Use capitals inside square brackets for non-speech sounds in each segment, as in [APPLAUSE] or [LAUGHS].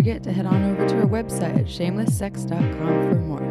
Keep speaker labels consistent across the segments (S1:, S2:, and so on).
S1: Forget to head on over to our website at shamelesssex.com for more.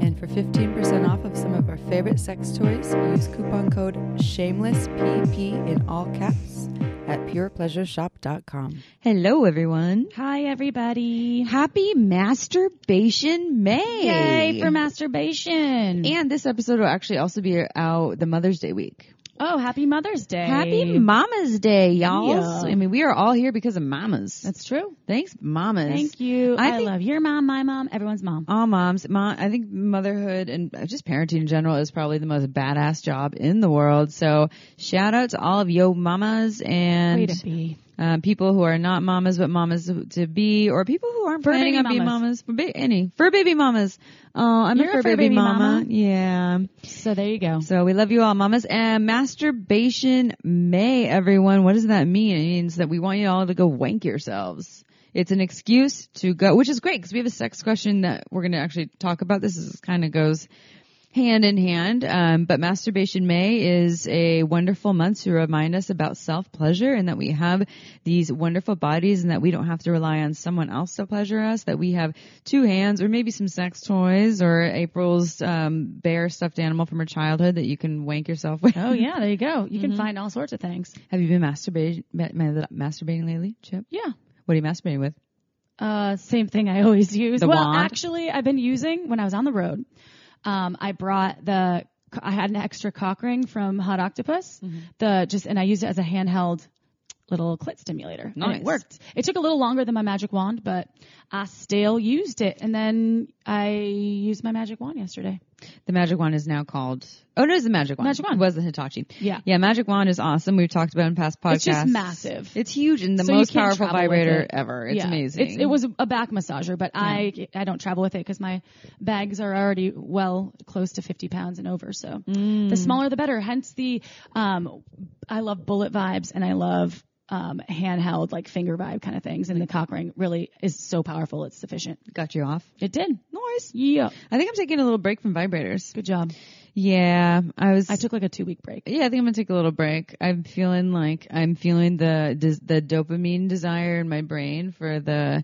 S1: And for 15% off of some of our favorite sex toys, use coupon code SHAMELESSPP in all caps at purepleasureshop.com.
S2: Hello, everyone.
S3: Hi, everybody.
S2: Happy Masturbation May.
S3: Yay for masturbation.
S2: And this episode will actually also be out the Mother's Day week.
S3: Oh, happy Mother's Day.
S2: Happy Mama's Day, y'all.
S3: Yeah.
S2: I mean, we are all here because of mamas.
S3: That's true.
S2: Thanks, mamas.
S3: Thank you.
S2: I
S3: I,
S2: think-
S3: love your mom, my mom, everyone's mom.
S2: All moms. Mom, I think motherhood and uh, just parenting in general is probably the most badass job in the world. So shout out to all of yo mamas
S3: Way
S2: and
S3: to be.
S2: Um, people who are not mamas but mamas to be, or people who aren't
S3: Fur
S2: planning
S3: baby
S2: on being
S3: mamas.
S2: ba- any fur baby mamas. Oh, I'm
S3: You're
S2: a fur, baby, mama.
S3: mama.
S2: Yeah.
S3: So there you go.
S2: So we love you all, mamas. And masturbation May, everyone. What does that mean? It means that we want you all to go wank yourselves. It's an excuse to go, which is great because we have a sex question that we're going to actually talk about. This is kind of goes hand in hand. Um, but masturbation May is a wonderful month to remind us about self pleasure and that we have these wonderful bodies and that we don't have to rely on someone else to pleasure us. That we have two hands or maybe some sex toys or April's um, bear stuffed animal from her childhood that you can wank yourself with.
S3: Oh yeah, there you go. You
S2: Mm-hmm.
S3: can find all sorts of things.
S2: Have you been masturbating ma- ma- masturbating lately, Chip?
S3: Yeah.
S2: What are you masturbating with?
S3: Uh, same thing I always use.
S2: The
S3: well,
S2: wand?
S3: actually, I've been using when I was on the road. Um, I brought the, I had an extra cock ring from Hot Octopus.
S2: Mm-hmm.
S3: The just, and I used it as a handheld little clit stimulator. And it worked. It took a little longer than my magic wand, but I still used it. And then I used my magic wand yesterday.
S2: The magic wand is now called. Oh no, it's the magic wand.
S3: Magic wand.
S2: It was the Hitachi.
S3: Yeah.
S2: Yeah, magic wand is awesome. We've talked about it in past podcasts.
S3: It's just massive.
S2: It's huge and the
S3: So
S2: most powerful vibrator
S3: it.
S2: ever. It's
S3: Yeah.
S2: amazing.
S3: It's, it was a back massager, but I I don't travel with it because my bags are already well close to 50 pounds and over. So
S2: Mm.
S3: the smaller the better. Hence the um, I love bullet vibes and I love um, handheld like finger vibe kind of things. And the cock ring really is so powerful. It's sufficient.
S2: got you off.
S3: It did.
S2: Nice.
S3: Yeah.
S2: I think I'm taking a little break from vibrators.
S3: Good job.
S2: Yeah, I was.
S3: I took like a two week break.
S2: Yeah, I think I'm gonna take a little break. I'm feeling like I'm feeling the the, the dopamine desire in my brain for the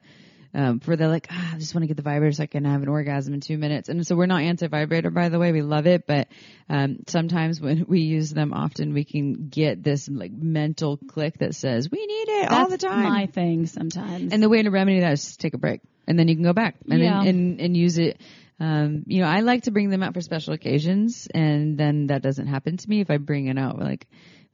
S2: um, for the like ah, I just want to get the vibrator so I can have an orgasm in two minutes. And so we're not anti vibrator by the way, we love it, but um, sometimes when we use them, often we can get this like mental click that says we need it all the
S3: That's
S2: time.
S3: My thing sometimes.
S2: And the way to remedy that is just take a break, and then you can go back and
S3: Yeah.
S2: and, and and use it. Um, you know, I like to bring them out for special occasions, and then that doesn't happen to me if I bring it out like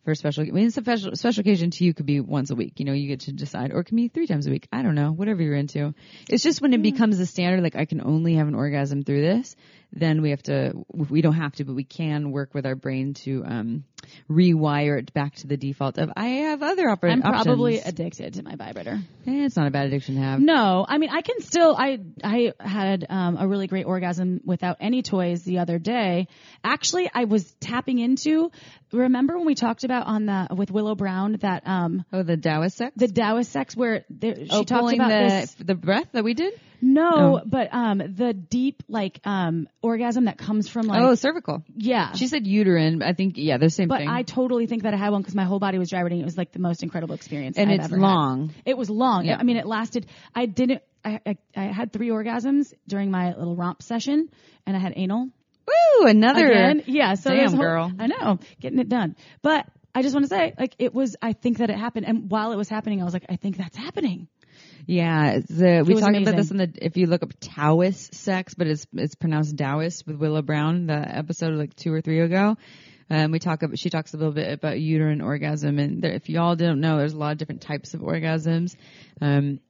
S2: for special. I mean, it's a special special occasion to you could be once a week. You know, you get to decide, or it can be three times a week. I don't know, whatever you're into. It's just when it hmm. becomes the standard, like I can only have an orgasm through this. Then we have to. We don't have to, but we can work with our brain to um, rewire it back to the default of I have other oper-
S3: I'm probably
S2: options.
S3: addicted to my vibrator.
S2: Eh, it's not a bad addiction to have.
S3: No, I mean I can still. I I had um, a really great orgasm without any toys the other day. Actually, I was tapping into. Remember when we talked about on the with Willow Brown that um
S2: Oh, the Taoist sex?
S3: the Taoist sex where there, she
S2: oh,
S3: talked about
S2: the,
S3: this.
S2: the breath that we did?
S3: No,
S2: Oh.
S3: but um the deep like um orgasm that comes from like
S2: oh, cervical.
S3: yeah.
S2: She said uterine. I think, yeah, they're the same
S3: but
S2: thing.
S3: But I totally think that I had one because my whole body was gyrating. It was like the most incredible experience.
S2: and
S3: I've
S2: it's
S3: ever had.
S2: long.
S3: It was long.
S2: Yeah.
S3: I mean, it lasted. I didn't. I, I I had three orgasms during my little romp session, and I had anal
S2: Woo, another.
S3: again. Yeah. So
S2: Damn,
S3: whole-
S2: girl.
S3: I know, getting it done. But I just want to say, like, it was. I think that it happened, and while it was happening, I was like, I think that's happening.
S2: Yeah, the, we talked about this in the, if you look up Taoist sex, but it's, it's pronounced Taoist with Willow Brown, the episode like two or three ago. Um, we talk about, she talks a little bit about uterine orgasm and there, if y'all don't know, there's a lot of different types of orgasms. Um,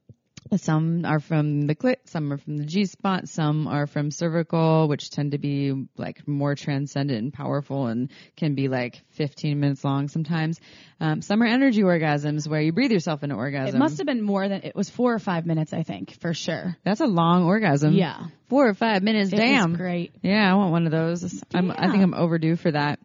S2: Some are from the clit, some are from the G spot, some are from cervical, which tend to be like more transcendent and powerful and can be like 15 minutes long sometimes. Um, some are energy orgasms where you breathe yourself into orgasm.
S3: It must have been more than it was four or five minutes, I think, for sure.
S2: That's a long orgasm.
S3: Yeah.
S2: Four or five minutes.
S3: It
S2: Damn.
S3: great.
S2: Yeah, I want one of those. I'm, I think I'm overdue for that.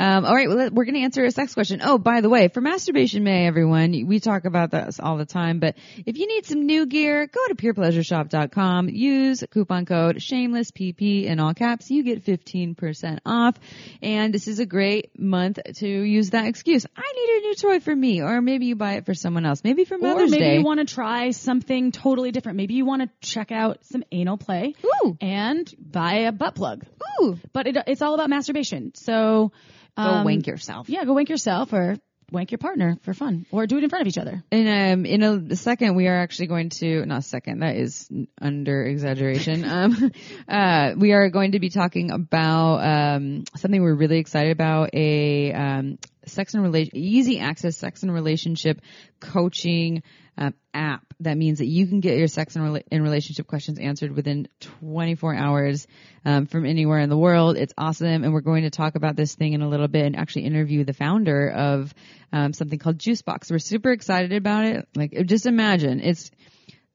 S2: Um, all right, well, we're going to answer a sex question. Oh, by the way, for Masturbation May, everyone, we talk about this all the time, but if you need some new gear, go to purepleasureshop.com, use coupon code shameless PP in all caps, you get 15% off. And this is a great month to use that excuse. I need a new toy for me, or maybe you buy it for someone else, maybe for
S3: Or
S2: Mother's
S3: maybe
S2: Day.
S3: you want to try something totally different. Maybe you want to check out some anal play
S2: Ooh.
S3: and buy a butt plug.
S2: Ooh,
S3: But it, it's all about masturbation. So
S2: go
S3: um,
S2: wank yourself.
S3: Yeah, go wank yourself or wank your partner for fun, or do it in front of each other.
S2: In um in a second, we are actually going to not a second. That is under exaggeration. [LAUGHS] um, uh, we are going to be talking about um something we're really excited about a um sex and relation easy access sex and relationship coaching um, app that means that you can get your sex and, and relationship questions answered within 24 hours um, from anywhere in the world. It's awesome, and we're going to talk about this thing in a little bit and actually interview the founder of um, something called Juicebox. We're super excited about it. Like, just imagine it's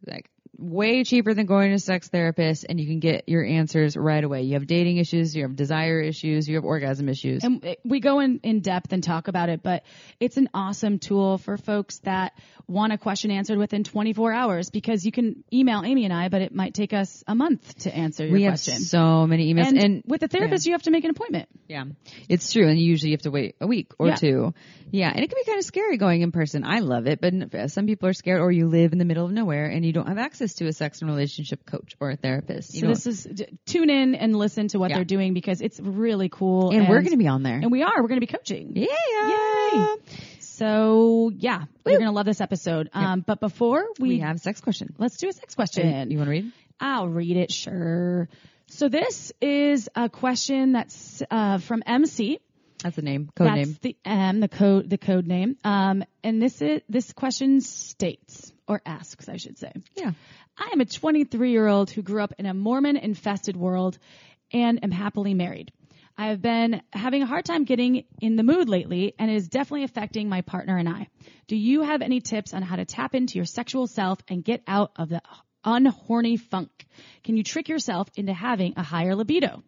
S2: like way cheaper than going to a sex therapist, and you can get your answers right away. You have dating issues, you have desire issues, you have orgasm issues.
S3: And we go in, in depth and talk about it, but it's an awesome tool for folks that want a question answered within 24 hours because you can email Amy and I, but it might take us a month to answer your
S2: we have
S3: question.
S2: so many emails,
S3: and,
S2: and
S3: with a therapist, you have to make an appointment.
S2: Yeah, it's true, and you usually have to wait a week or
S3: Yeah.
S2: two. Yeah, and it can be kind of scary going in person. I love it, but some people are scared, or you live in the middle of nowhere and you don't have access to a sex and relationship coach or a therapist. You
S3: So
S2: know,
S3: this is d- tune in and listen to what
S2: Yeah.
S3: they're doing because it's really cool.
S2: and, we're going to be on there.
S3: and we are. We're going to be coaching.
S2: yeah,
S3: Yay. So yeah, you're going to love this episode. Um, but before we,
S2: We have sex question.
S3: let's do a sex question.
S2: And You want to read?
S3: I'll read it, sure. So this is a question that's uh, from MC.
S2: That's the name, code
S3: that's
S2: name.
S3: the M, the code, the code name. Um, and this is this question states or asks, I should say.
S2: Yeah.
S3: I am a 23 year old who grew up in a Mormon infested world and am happily married. I have been having a hard time getting in the mood lately and it is definitely affecting my partner and I. Do you have any tips on how to tap into your sexual self and get out of the unhorny funk? Can you trick yourself into having a higher libido?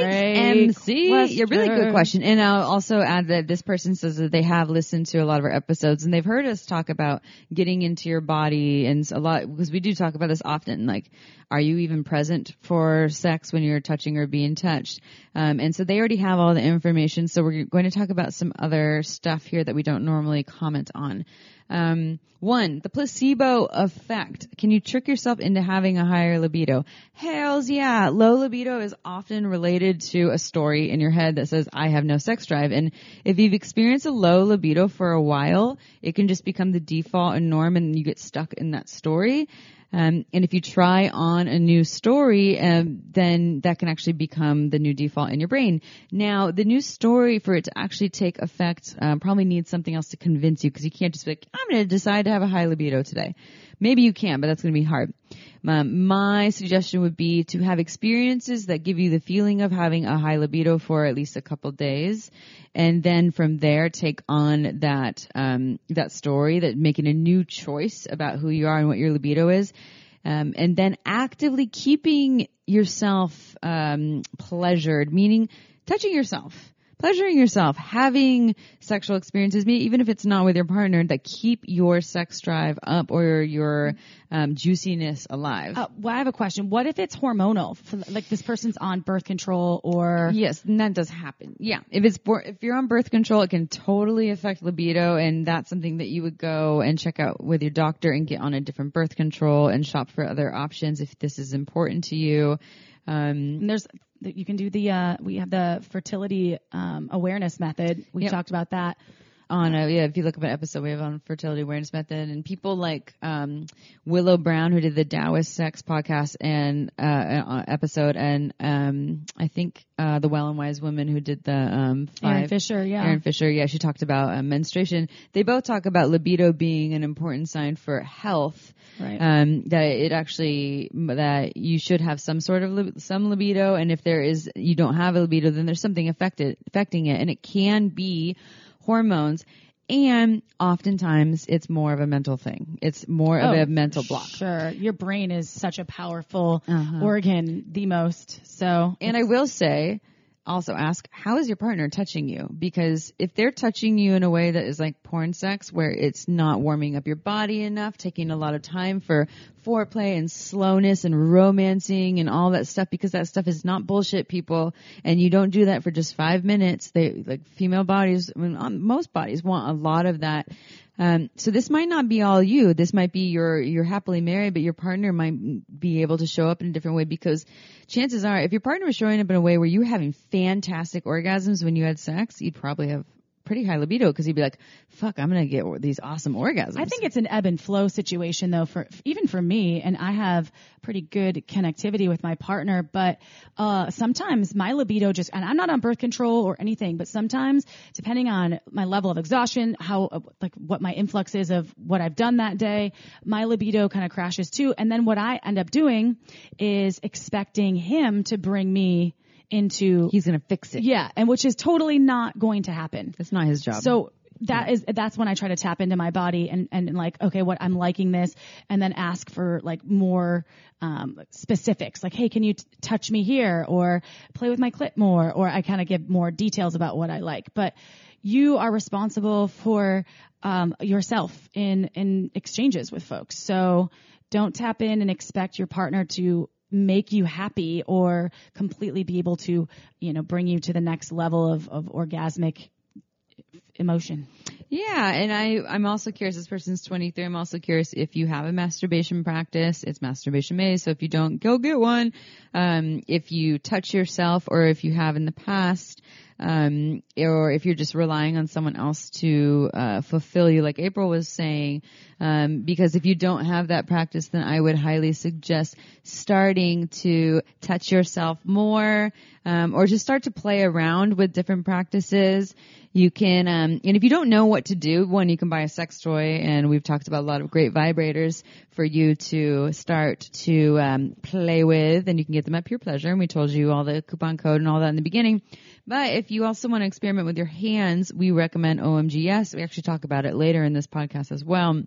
S2: Thanks, MC. Yeah, really good
S3: question.
S2: question. And I'll also add that this person says that they have listened to a lot of our episodes and they've heard us talk about getting into your body and a lot, because we do talk about this often. Like, are you even present for sex when you're touching or being touched? Um, and so they already have all the information. So we're going to talk about some other stuff here that we don't normally comment on. Um, one, the placebo effect. Can you trick yourself into having a higher libido? Hells yeah. Low libido is often related to a story in your head that says, I have no sex drive. And if you've experienced a low libido for a while, it can just become the default and norm and you get stuck in that story. Um, and if you try on a new story, um, then that can actually become the new default in your brain. Now, the new story for it to actually take effect um, probably needs something else to convince you because you can't just be like, I'm going to decide to have a high libido today. Maybe you can, but that's going to be hard. Um, my suggestion would be to have experiences that give you the feeling of having a high libido for at least a couple days, and then from there take on that um, that story, that making a new choice about who you are and what your libido is, um, and then actively keeping yourself um, pleasured, meaning touching yourself pleasuring yourself, having sexual experiences, maybe even if it's not with your partner, that keep your sex drive up or your um, juiciness alive.
S3: Uh, well, I have a question. What if it's hormonal? Like this person's on birth control or
S2: Yes, and that does happen. Yeah, if it's if you're on birth control, it can totally affect libido, and that's something that you would go and check out with your doctor and get on a different birth control and shop for other options if this is important to you. Um,
S3: And there's you can do the uh, we have the fertility um, awareness method. We
S2: Yep.
S3: talked about that
S2: on a yeah if you look up an episode we have on fertility awareness method and people like um willow brown who did the taoist sex podcast and uh, uh episode and um i think uh the well and wise woman who did the um
S3: Aaron Fisher, yeah.
S2: Aaron Fisher, yeah, she talked about uh, menstruation. They both talk about libido being an important sign for health.
S3: Right.
S2: Um, that it actually that you should have some sort of lib- some libido, and if there is you don't have a libido, then there's something affected affecting it, and it can be hormones. And oftentimes it's more of a mental thing. It's more of
S3: Oh,
S2: a mental block.
S3: Sure. Your brain is such a powerful
S2: Uh-huh.
S3: organ, the most. So,
S2: And I will say, also ask, how is your partner touching you? Because if they're touching you in a way that is like porn sex, where it's not warming up your body enough, taking a lot of time for foreplay and slowness and romancing and all that stuff, because that stuff is not bullshit, people. And you don't do that for just five minutes. They, like female bodies, I mean, um, most bodies want a lot of that. Um, so this might not be all you. This might be your you're happily married, but your partner might be able to show up in a different way because chances are, if your partner was showing up in a way where you were having fantastic orgasms when you had sex, you'd probably have pretty high libido because you'd be like, "Fuck, I'm gonna get these awesome orgasms."
S3: I think it's an ebb and flow situation though for even for me and I have pretty good connectivity with my partner but uh sometimes my libido just and I'm not on birth control or anything but sometimes depending on my level of exhaustion how uh, like what my influx is of what I've done that day my libido kind of crashes too and then what I end up doing is expecting him to bring me into
S2: he's gonna fix it.
S3: yeah and which is totally not going to happen
S2: It's not his job.
S3: so that is that's when I try to tap into my body and and like okay what I'm liking this and then ask for like more um specifics like hey can you t- touch me here or play with my clit more or I kind of give more details about what I like but you are responsible for um yourself in in exchanges with folks so don't tap in and expect your partner to make you happy or completely be able to you know bring you to the next level of of orgasmic emotion.
S2: Yeah, and I I'm also curious. This person's 23. I'm also curious if you have a masturbation practice. It's Masturbation May, so if you don't, go get one. Um, if you touch yourself, or if you have in the past, um, or if you're just relying on someone else to uh, fulfill you, like April was saying. Um, because if you don't have that practice, then I would highly suggest starting to touch yourself more, um, or just start to play around with different practices. You can, um, and if you don't know what to do, one, you can buy a sex toy, and we've talked about a lot of great vibrators for you to start to um, play with, and you can get them at Pure Pleasure. And we told you all the coupon code and all that in the beginning. But if you also want to experiment with your hands, we recommend OMGyes. We actually talk about it later in this podcast as well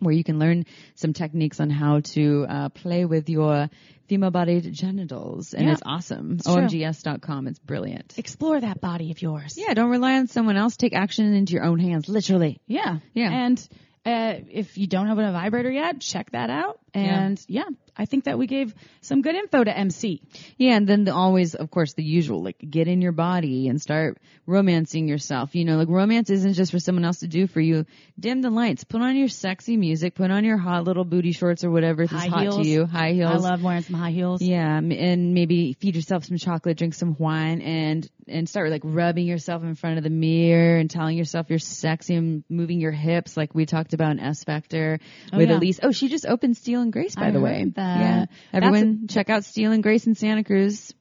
S2: where you can learn some techniques on how to uh, play with your female bodied genitals. And
S3: Yeah.
S2: it's awesome.
S3: true.
S2: OMGyes.com. It's brilliant.
S3: Explore that body of yours.
S2: Yeah, don't rely on someone else. Take action into your own hands, literally.
S3: Yeah.
S2: Yeah.
S3: And uh, if you don't have a vibrator yet, check that out. And yeah. I think that we gave some good info to MC.
S2: Yeah, and then the, always, of course, the usual, like get in your body and start romancing yourself. You know, like romance isn't just for someone else to do for you. Dim the lights, put on your sexy music, put on your hot little booty shorts or whatever is hot
S3: heels.
S2: to you. High heels.
S3: I love wearing some high heels.
S2: Yeah, and maybe feed yourself some chocolate, drink some wine, and and start like rubbing yourself in front of the mirror and telling yourself you're sexy and moving your hips, like we talked about in S Factor
S3: Oh,
S2: with
S3: yeah.
S2: Elise. Oh, she just opened Steel and Grace, by
S3: I
S2: the way.
S3: That.
S2: Yeah, everyone check out Steel and Grace in Santa Cruz.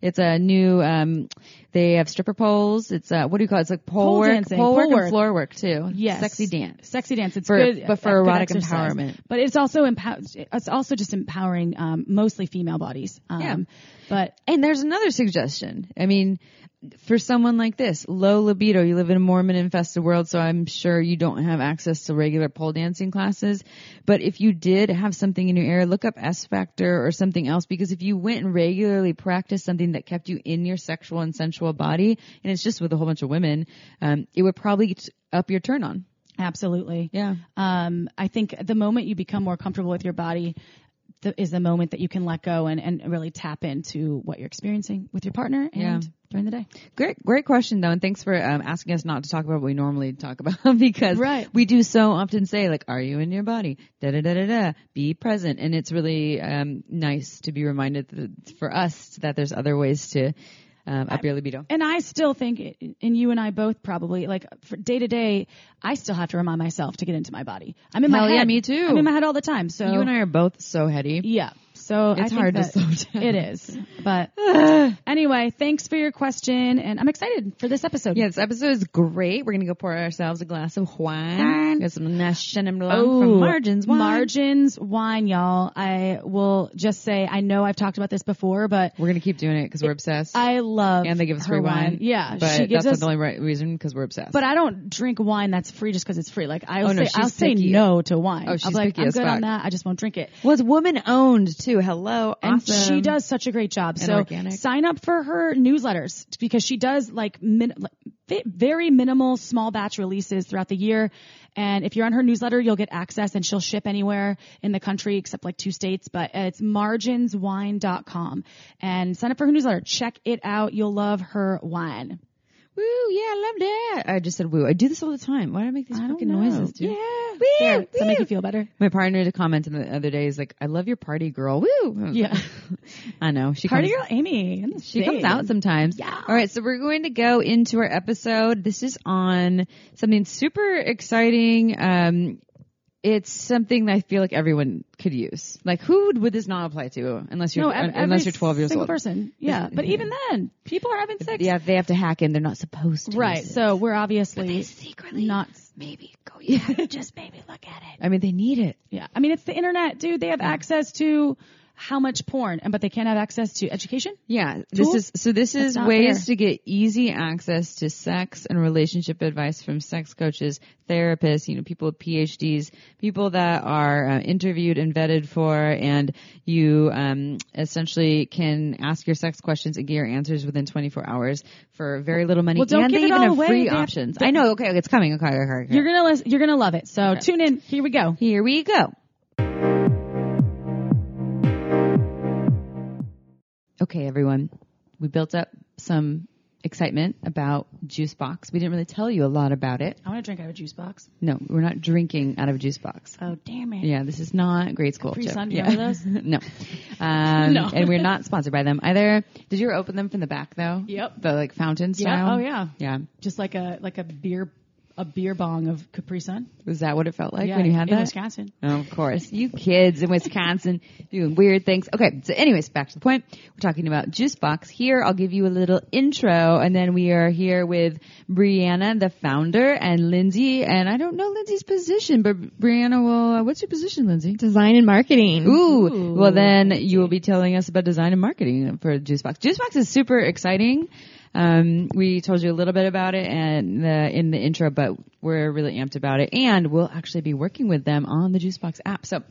S2: It's a new. um They have stripper poles. It's uh what do you call it? It's like pole,
S3: Pole
S2: work,
S3: dancing,
S2: pole,
S3: pole
S2: work,
S3: work.
S2: and floor work too.
S3: Yes.
S2: sexy dance.
S3: Sexy dance. It's
S2: For-
S3: good,
S2: but for erotic
S3: exercise.
S2: empowerment.
S3: But it's also empower. It's also just empowering um, mostly female bodies. Um,
S2: Yeah.
S3: But
S2: And there's another suggestion. I mean, for someone like this, low libido, you live in a Mormon infested world, so I'm sure you don't have access to regular pole dancing classes. But if you did have something in your area, look up S Factor or something else because if you went and regularly practiced something that kept you in your sexual and sensual body, and it's just with a whole bunch of women, um, it would probably up your turn on.
S3: absolutely.
S2: Yeah.
S3: Um, I think the moment you become more comfortable with your body th- is the moment that you can let go and, and really tap into what you're experiencing with your partner and
S2: Yeah.
S3: during the day.
S2: Great, great question though, and thanks for um, asking us not to talk about what we normally talk [LAUGHS] about because
S3: Right.
S2: we do so often say like, "Are you in your body?" Da da da da da. Be present, and it's really um, nice to be reminded that for us that there's other ways to um, up your libido.
S3: And I still think, and you and I both probably, like for day to day, I still have to remind myself to get into my body. I'm in my head.
S2: yeah, me too.
S3: I'm in my head all the time. So
S2: You and I are both so heady.
S3: yeah. So
S2: It's hard to slow down.
S3: It is. But [SIGHS] anyway, thanks for your question, and I'm excited for this episode.
S2: Yeah, this episode is great. We're gonna go pour ourselves a glass of wine. Got some Chenin Blanc
S3: Ooh,
S2: from Margins Wine.
S3: Margins wine, y'all. I will just say, I know I've talked about this before, but
S2: We're gonna keep doing it because we're obsessed.
S3: I love
S2: and they give us free wine.
S3: Yeah,
S2: but
S3: she gives
S2: that's
S3: us.
S2: not the only right reason because we're obsessed.
S3: but I don't drink wine that's free just because it's free. Like I'll
S2: Oh, no,
S3: say, I'll
S2: she's
S3: say no to wine.
S2: Oh,
S3: I'm
S2: she's
S3: like,
S2: picky
S3: I'm good on that. I just won't drink it.
S2: well, it's woman owned too. Hello,
S3: And she does such a great job.
S2: And
S3: so
S2: organic.
S3: sign up for her newsletters because she does like, min- very minimal small batch releases throughout the year. And if you're on her newsletter, you'll get access and she'll ship anywhere in the country except like two states, but it's marginswine.com and sign up for her newsletter. Check it out. You'll love her wine.
S2: Woo, yeah, I love that. I just said woo. I do this all the time. Why do I make these
S3: I
S2: fucking noises, dude?
S3: Yeah.
S2: Woo,
S3: There, does that make you feel better?
S2: My partner to comment the other day is like, "I love your party girl." Woo.
S3: Yeah. [LAUGHS]
S2: I know. She
S3: Party
S2: comes,
S3: girl Amy.
S2: She comes out sometimes.
S3: Yeah.
S2: All right, so we're going to go into our episode. This is on something super exciting. Um, it's something that I feel like everyone could use. Like, who would, would this not apply to unless you're
S3: No, ev-
S2: unless
S3: every
S2: you're 12 years
S3: single
S2: old?
S3: person. Yeah, but [LAUGHS] even then, people are having sex.
S2: Yeah, they have to hack in. They're not supposed to.
S3: Right. So we're obviously
S2: secretly
S3: not.
S2: maybe go. Yeah, [LAUGHS]
S3: Just maybe look at it.
S2: I mean, they need it.
S3: Yeah. I mean, it's the internet, dude. They have access to how much porn, and but they can't have access to education.
S2: Yeah, this is so. This is ways
S3: fair.
S2: to get easy access to sex and relationship advice from sex coaches, therapists, you know, people with PhDs, people that are uh, interviewed and vetted for, and you um, essentially can ask your sex questions and get your answers within 24 hours for very little money.
S3: Well, don't
S2: and
S3: give
S2: they
S3: it
S2: even
S3: all
S2: have
S3: away.
S2: free
S3: have-
S2: options. I know. Okay, it's coming. Okay, okay, okay.
S3: You're gonna you're gonna love it. So tune in. Here we go.
S2: Here we go. Okay, everyone. We built up some excitement about Juicebox. We didn't really tell you a lot about it.
S3: I want to drink out of a juice box.
S2: No, we're not drinking out of a juice box.
S3: Oh damn it.
S2: Yeah, this is not grade school.
S3: Capri. Sun,
S2: yeah.
S3: those? [LAUGHS]
S2: no. Um,
S3: No.
S2: and we're not sponsored by them either. Did you ever open them from the back though?
S3: Yep.
S2: The like fountain
S3: Yeah.
S2: style?
S3: Oh yeah.
S2: Yeah.
S3: Just like a like a beer a beer bong of Capri Sun.
S2: Was that what it felt like
S3: yeah,
S2: when you had
S3: in
S2: that?
S3: Wisconsin.
S2: Oh, of course. You kids in Wisconsin [LAUGHS] doing weird things. Okay, so anyways, back to the point. We're talking about Juicebox. Here, I'll give you a little intro, and then we are here with Brianna, the founder, and Lindsay. And I don't know Lindsay's position, but Brianna will. Uh, what's your position, Lindsay?
S4: Design and marketing.
S2: Ooh.
S3: Ooh.
S2: Well, then you will be telling us about design and marketing for Juicebox. Juicebox is super exciting. Um, we told you a little bit about it and the, in the intro, but we're really amped about it, and we'll actually be working with them on the Juicebox app. So,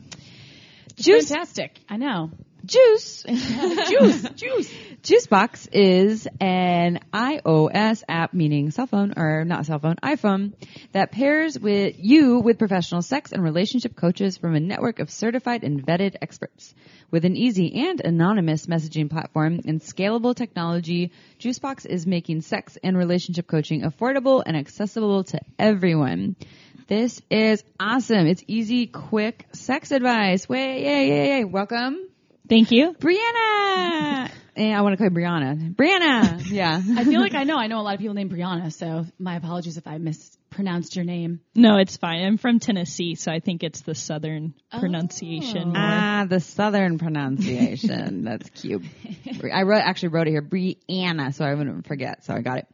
S2: Juice,
S3: Fantastic. I know.
S2: Juice, [LAUGHS]
S3: Juice. Juice.
S2: Juicebox is an iOS app, meaning cell phone or not cell phone, iPhone, that pairs with you with professional sex and relationship coaches from a network of certified and vetted experts. With an easy and anonymous messaging platform and scalable technology, Juicebox is making sex and relationship coaching affordable and accessible to everyone. This is awesome. It's easy, quick sex advice. Way, yay, yay, yay. Welcome.
S4: Thank you.
S2: Brianna. and [LAUGHS] I want to call you Brianna. Brianna. Yeah. [LAUGHS]
S3: I feel like I [LAUGHS] know. I know a lot of people named Brianna, so my apologies if I mispronounced your name.
S4: No, it's fine. I'm from Tennessee, so I think it's the southern pronunciation.
S2: Ah, the southern pronunciation. That's cute. I wrote, actually wrote it here, Brianna, so I wouldn't forget. So I got it.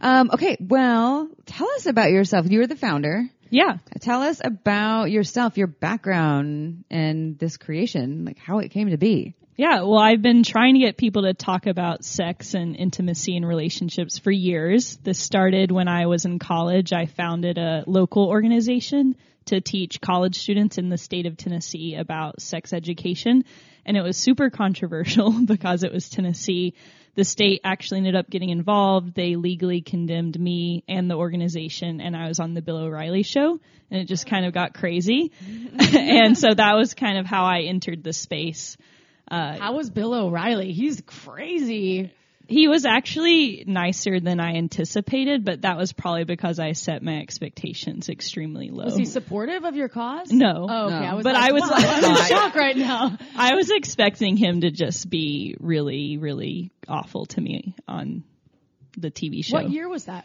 S2: Um, okay. Well, tell us about yourself. You're the founder.
S4: Yeah.
S2: Tell us about yourself, your background, and this creation, like how it came to be.
S4: Yeah, well, I've been trying to get people to talk about sex and intimacy and relationships for years. This started when I was in college. I founded a local organization to teach college students in the state of Tennessee about sex education. And it was super controversial [LAUGHS] because it was Tennessee. The state actually ended up getting involved. They legally condemned me and the organization, and I was on the Bill O'Reilly show, and it just kind of got crazy. [LAUGHS] and so that was kind of how I entered the space.
S3: Uh, how was Bill O'Reilly? He's crazy.
S4: He was actually nicer than I anticipated, but that was probably because I set my expectations extremely low.
S3: Was he supportive of your cause?
S4: No.
S3: Oh, okay.
S2: No.
S3: I was
S4: But
S3: like,
S4: I was
S3: wow,
S4: like-
S3: I'm in shock right now. [LAUGHS]
S4: I was expecting him to just be really, really awful to me on the TV show.
S3: What year was that?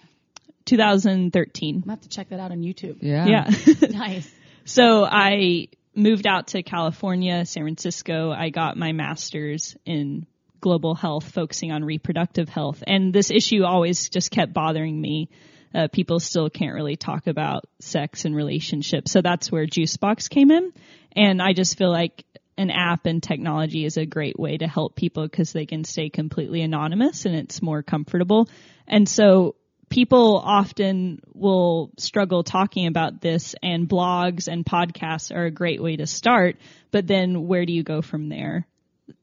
S4: 2013.
S3: I'm gonna have to check that out on YouTube.
S2: Yeah.
S4: Yeah. [LAUGHS] [LAUGHS]
S3: Nice.
S4: so I moved out to California, San Francisco. I got my master's in global health, focusing on reproductive health. And this issue always just kept bothering me. Uh, people still can't really talk about sex and relationships. So that's where Juicebox came in. And I just feel like an app and technology is a great way to help people because they can stay completely anonymous and it's more comfortable. And so people often will struggle talking about this and blogs and podcasts are a great way to start. But then where do you go from there?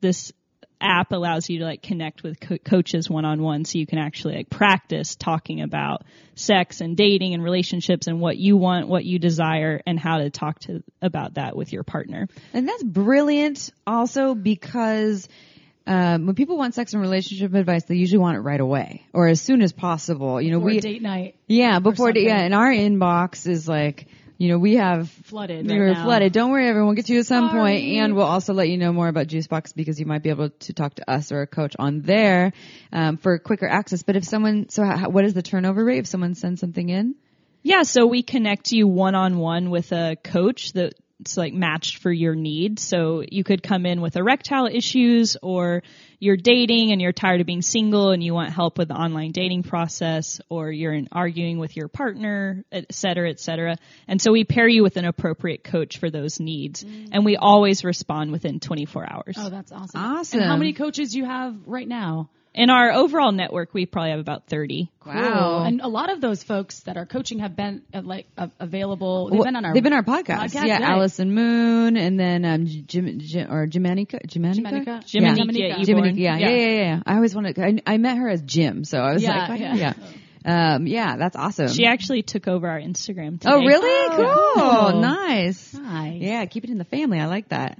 S4: This app allows you to like connect with co- coaches one on one so you can actually like practice talking about sex and dating and relationships and what you want, what you desire and how to talk to about that with your partner.
S2: And that's brilliant also because um, when people want sex and relationship advice, they usually want it right away or as soon as possible. You know,
S3: Or
S2: we
S3: date night
S2: yeah before yeah, and our inbox is like you know we have
S3: flooded.
S2: we
S3: right
S2: were
S3: now.
S2: flooded. Don't worry, everyone. We'll get to you at some
S3: Sorry.
S2: and we'll also let you know more about Juicebox because you might be able to talk to us or a coach on there um, for quicker access. But if someone, so how, what is the turnover rate if someone sends something in?
S4: Yeah, so we connect you one on one with a coach that's like matched for your needs. So you could come in with erectile issues or you're dating and you're tired of being single and you want help with the online dating process or you're in arguing with your partner, et cetera, et cetera. And so we pair you with an appropriate coach for those needs. Mm. And we always respond within 24 hours.
S3: Oh, that's awesome.
S2: Awesome.
S3: And how many coaches do you have right now?
S4: In our overall network, we probably have about 30.
S2: Wow.
S3: And a lot of those folks that are coaching have been uh, like uh, available. They've
S2: Well,
S3: been on our
S2: they've been our podcast.
S3: podcast,
S2: yeah,
S3: right.
S2: Allison Moon, and then um, Jim, Jim or Jimanica, Jimanica,
S3: Jimanica?
S4: Jiminy
S3: Yeah.
S4: Jiminy
S3: Jiminica.
S2: Jiminy, yeah, yeah, yeah, yeah, yeah. I always wanted. I, I met her as Jim, so I was
S3: Yeah,
S2: like,
S3: yeah.
S2: yeah, yeah. Um, yeah, that's awesome.
S4: She actually took over our Instagram today.
S2: oh, really?
S3: Oh,
S2: cool.
S3: cool.
S2: nice.
S3: Nice.
S2: Yeah, keep it in the family. I like that.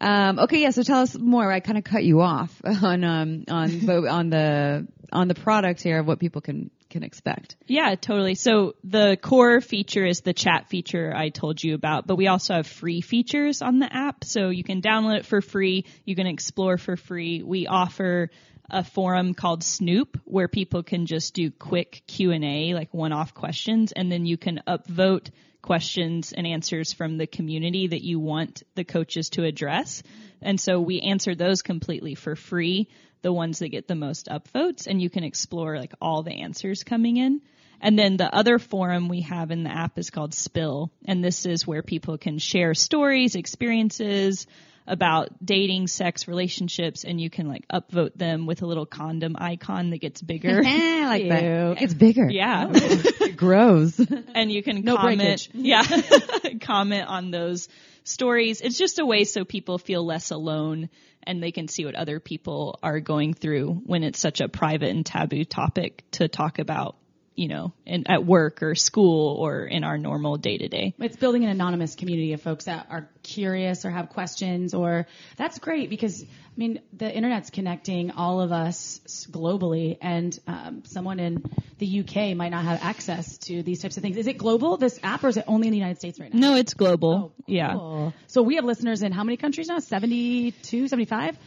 S2: Um, okay, yeah. So tell us more. I kind of cut you off [LAUGHS] on um on [LAUGHS] on the on the product here of what people can can expect.
S4: Yeah, totally. So the core feature is the chat feature I told you about, but we also have free features on the app. So you can download it for free. You can explore for free. We offer a forum called Snoop where people can just do quick Q&A, like one-off questions, and then you can upvote questions and answers from the community that you want the coaches to address. And so we answer those completely for free, the ones that get the most upvotes, and you can explore like all the answers coming in. And then the other forum we have in the app is called Spill, and this is where people can share stories, experiences about dating, sex, relationships, and you can like upvote them with a little condom icon that gets bigger. [LAUGHS]
S2: I like that.
S3: Cute.
S2: It's bigger.
S4: yeah.
S2: Oh, it grows. [LAUGHS]
S4: and you can
S3: No
S4: comment,
S3: breakage.
S4: yeah, [LAUGHS] comment on those stories. It's just a way so people feel less alone and they can see what other people are going through when it's such a private and taboo topic to talk about, you know, in, at work or school or in our normal day to day.
S3: It's building an anonymous community of folks that are curious or have questions or that's great because I mean the internet's connecting all of us globally and um, someone in the UK might not have access to these types of things. Is it global this app or is it only in the United States right now?
S4: No, it's global.
S3: Oh,
S4: Yeah.
S3: So we have listeners in how many countries now? 72, 75?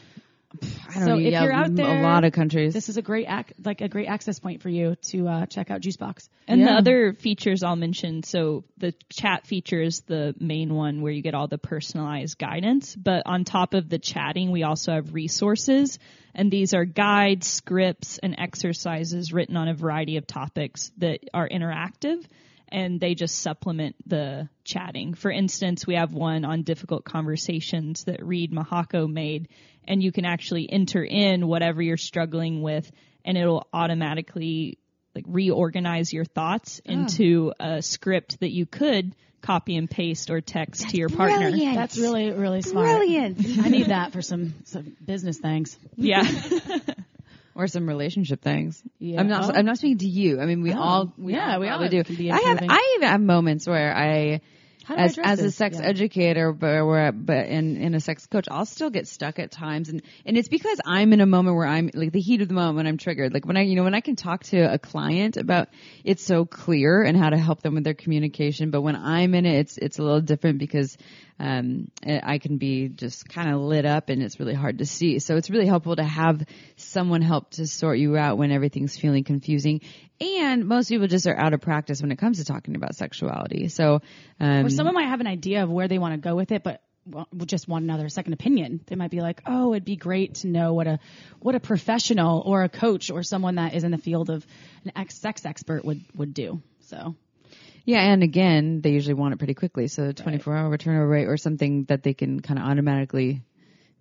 S2: I don't
S3: So
S2: know.
S3: if
S2: yeah,
S3: you're out there,
S2: a lot of countries.
S3: This is a great ac- like a great access point for you to uh, check out Juicebox.
S4: And the other features I'll mention, so the chat feature is the main one where you get all the personalized guidance. But on top of the chatting, we also have resources. And these are guides, scripts, and exercises written on a variety of topics that are interactive and they just supplement the chatting. For instance, we have one on difficult conversations that Reed Mahako made, and you can actually enter in whatever you're struggling with, and it'll automatically like reorganize your thoughts ah. into a script that you could copy and paste or text to your partner.
S3: That's really really smart.
S2: Brilliant.
S3: I need that for some some business things.
S4: Yeah. [LAUGHS]
S2: or some relationship things.
S3: Yeah.
S2: I'm not.
S3: Oh.
S2: I'm not speaking to you. I mean, we
S3: Oh.
S2: all. We
S3: Yeah,
S2: all
S3: we all
S2: do. I have. I even have moments where I
S3: How do
S2: as as a sex
S3: Yeah.
S2: educator, but we're, but in in a sex coach, I'll still get stuck at times, and and it's because I'm in a moment where I'm like the heat of the moment when I'm triggered. Like when I you know when I can talk to a client about it's so clear and how to help them with their communication, but when I'm in it, it's it's a little different because um I can be just kind of lit up and it's really hard to see. So it's really helpful to have someone help to sort you out when everything's feeling confusing. And most people just are out of practice when it comes to talking about sexuality. So um
S3: Or someone might have an idea of where they want to go with it, but well, just want another second opinion. They might be like, "Oh, it'd be great to know what a what a professional or a coach or someone that is in the field of an ex sex expert would would do." So
S2: Yeah, and again, they usually want it pretty quickly. So the 24 hour turnover rate or something that they can kind of automatically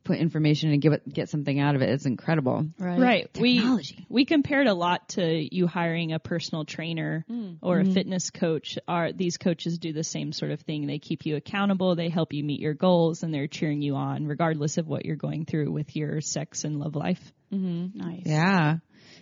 S2: put information and give it, get something out of it. it is incredible.
S4: Right.
S2: Technology.
S4: We we compared a lot to you hiring a personal trainer mm. or a mm-hmm. fitness coach. Are these coaches do the same sort of thing? They keep you accountable, they help you meet your goals, and they're cheering you on regardless of what you're going through with your sex and love life. Mm-hmm.
S3: nice.
S2: Yeah.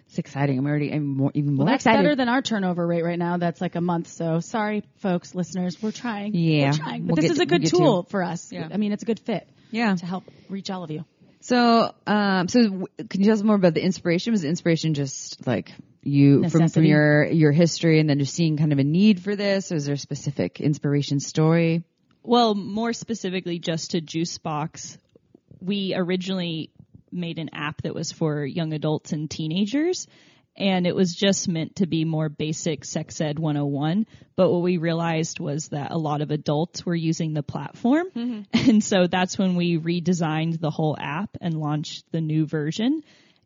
S2: It's exciting. I'm already I'm more, even more
S3: Well, that's
S2: excited.
S3: better than our turnover rate right now. That's like a month. So sorry, folks, listeners. We're trying.
S2: Yeah.
S3: We're trying. But
S2: We'll
S3: this is
S2: to-
S3: a good
S2: we'll get to
S3: tool for us.
S2: Yeah.
S3: I mean, it's a good fit
S2: yeah.
S3: to help reach all of you.
S2: So, um, so w- can you tell us more about the inspiration? Was the inspiration just like you from, from your, your history and then just seeing kind of a need for this? Or is there a specific inspiration story?
S4: Well, more specifically, just to Juicebox, we originally made an app that was for young adults and teenagers. And it was just meant to be more basic sex ed 101. But what we realized was that a lot of adults were using the platform. Mm-hmm. And so that's when we redesigned the whole app and launched the new version.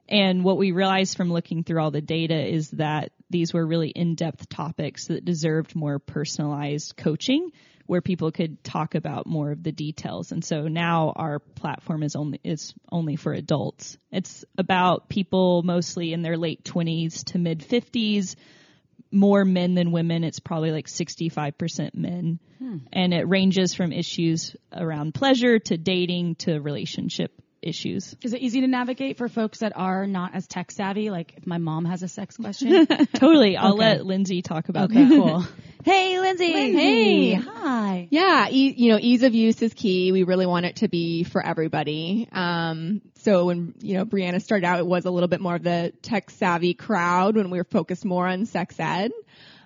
S4: And what we realized from looking through all the data is that these were really in-depth topics that deserved more personalized coaching where people could talk about more of the details. And so now our platform is only is only for adults. It's about people mostly in their late 20s to mid 50s, more men than women. It's probably like 65% men. Hmm. And it ranges from issues around pleasure to dating to relationship issues.
S3: Is it easy to navigate for folks that are not as tech savvy? Like if my mom has a sex question. [LAUGHS]
S4: Totally. I'll
S3: Okay.
S4: let Lindsay talk about
S3: okay,
S4: that.
S3: cool. [LAUGHS]
S2: Hey, Lindsay.
S3: Hey, hi.
S5: Yeah, e- you know, ease of use is key. We really want it to be for everybody. Um, so when, you know, Brianna started out, it was a little bit more of the tech savvy crowd when we were focused more on sex ed.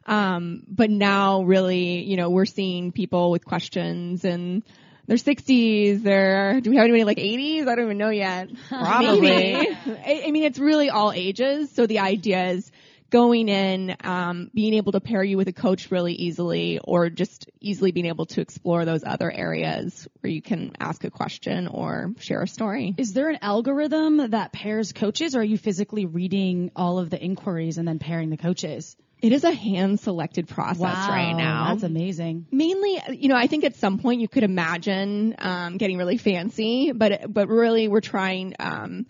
S5: Um, but now really, you know, we're seeing people with questions and their 60s, their, do we have anybody like 80s? I don't even know yet.
S2: Probably.
S5: I, I mean, it's really all ages. So the idea is going in, um, being able to pair you with a coach really easily or just easily being able to explore those other areas where you can ask a question or share a story.
S3: Is there an algorithm that pairs coaches or are you physically reading all of the inquiries and then pairing the coaches?
S5: It is a hand selected process right now.
S3: That's amazing.
S5: mainly, you know, I think at some point you could imagine um, getting really fancy, but but really we're trying, um,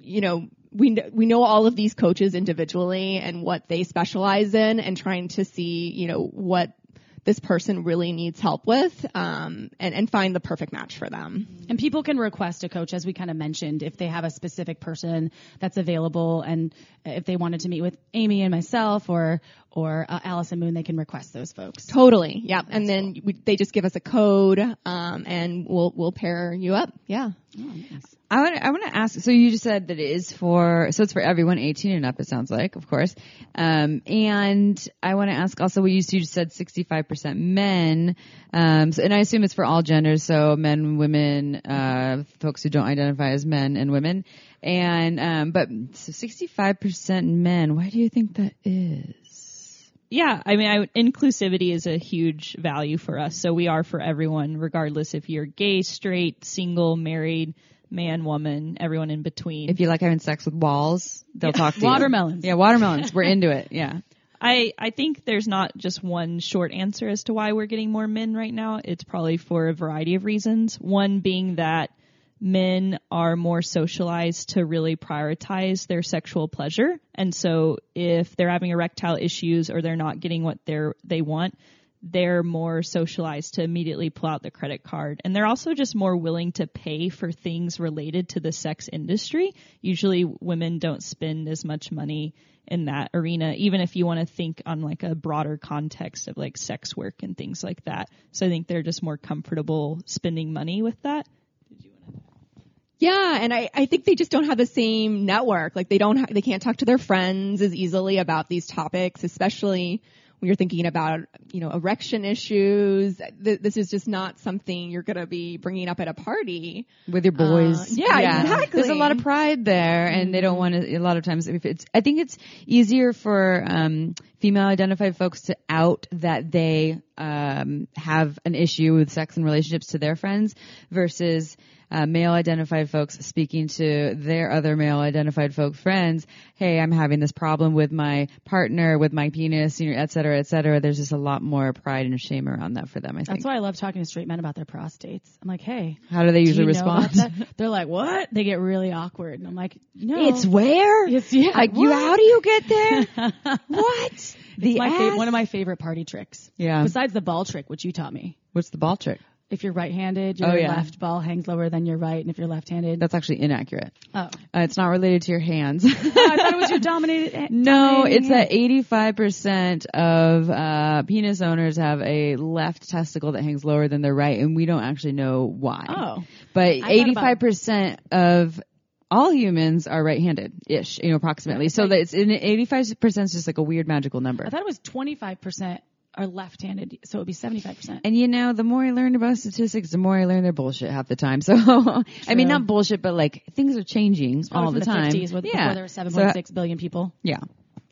S5: you know, we we know all of these coaches individually and what they specialize in, and trying to see, you know, what this person really needs help with, um, and and find the perfect match for them.
S3: And people can request a coach, as we kind of mentioned, if they have a specific person that's available, and if they wanted to meet with Amy and myself, or or uh, Allison Moon, they can request those folks.
S5: Totally, yeah. And then we, they just give us a code, um, and we'll we'll pair you up. Yeah.
S2: I want to, I want to ask. So you just said that it is for so it's for everyone 18 and up. It sounds like, of course. Um, and I want to ask also. We used to you just said 65 percent men. Um, so, and I assume it's for all genders. So men, women, uh, folks who don't identify as men and women. And um, but so 65 percent men. Why do you think that is?
S4: Yeah, I mean, I, inclusivity is a huge value for us. So we are for everyone, regardless if you're gay, straight, single, married, man, woman, everyone in between.
S2: If you like having sex with walls, they'll talk to you.
S3: Watermelons.
S2: Yeah, watermelons. We're into it. Yeah. [LAUGHS]
S4: I, I think there's not just one short answer as to why we're getting more men right now. It's probably for a variety of reasons. One being that men are more socialized to really prioritize their sexual pleasure. And so if they're having erectile issues or they're not getting what they're, they want, they're more socialized to immediately pull out the credit card. And they're also just more willing to pay for things related to the sex industry. Usually women don't spend as much money in that arena, even if you want to think on like a broader context of like sex work and things like that. So I think they're just more comfortable spending money with that.
S5: Yeah, and I, I think they just don't have the same network. Like they don't, ha- they can't talk to their friends as easily about these topics, especially when you're thinking about, you know, erection issues. Th- this is just not something you're going to be bringing up at a party.
S2: with your boys.
S5: Uh, yeah, exactly.
S2: There's a lot of pride there, and they don't want to. A lot of times, if it's, I think it's easier for um, female-identified folks to out that they um, have an issue with sex and relationships to their friends versus. Uh, male identified folks speaking to their other male identified folk friends, hey, I'm having this problem with my partner, with my penis, you know, et cetera, et cetera. There's just a lot more pride and shame around that for them, I think.
S3: That's why I love talking to straight men about their prostates. I'm like, hey,
S2: How do they usually
S3: about
S2: respond?
S3: They're like, what? They get really awkward. And I'm like, no.
S2: It's where?
S3: It's, yeah.
S2: Like you, how do you get there? [LAUGHS] what? The
S3: my fa- one of my favorite party tricks.
S2: Yeah.
S3: Besides the ball trick, which you taught me.
S2: What's the ball trick?
S3: If you're right-handed, your
S2: Oh, yeah.
S3: left ball hangs lower than your right, and if you're left-handed,
S2: That's actually inaccurate.
S3: oh,
S2: Uh, it's not related to your hands.
S3: I thought it was your [LAUGHS] dominated.
S2: no, it's that 85% of uh, penis owners have a left testicle that hangs lower than their right, and we don't actually know why.
S3: Oh.
S2: But
S3: I thought about-
S2: 85% of all humans are right-handed-ish, you know, approximately. So that it's in 85% is just like a weird magical number.
S3: I thought it was 25% are left-handed, so it would be 75%.
S2: And you know, the more I learn about statistics, the more I learn they're bullshit half the time. [LAUGHS] So, I mean, not bullshit, but like things are changing
S3: Probably
S2: all
S3: from
S2: the time.
S3: 50s, where,
S2: yeah.
S3: there were 7.6 billion people
S2: yeah.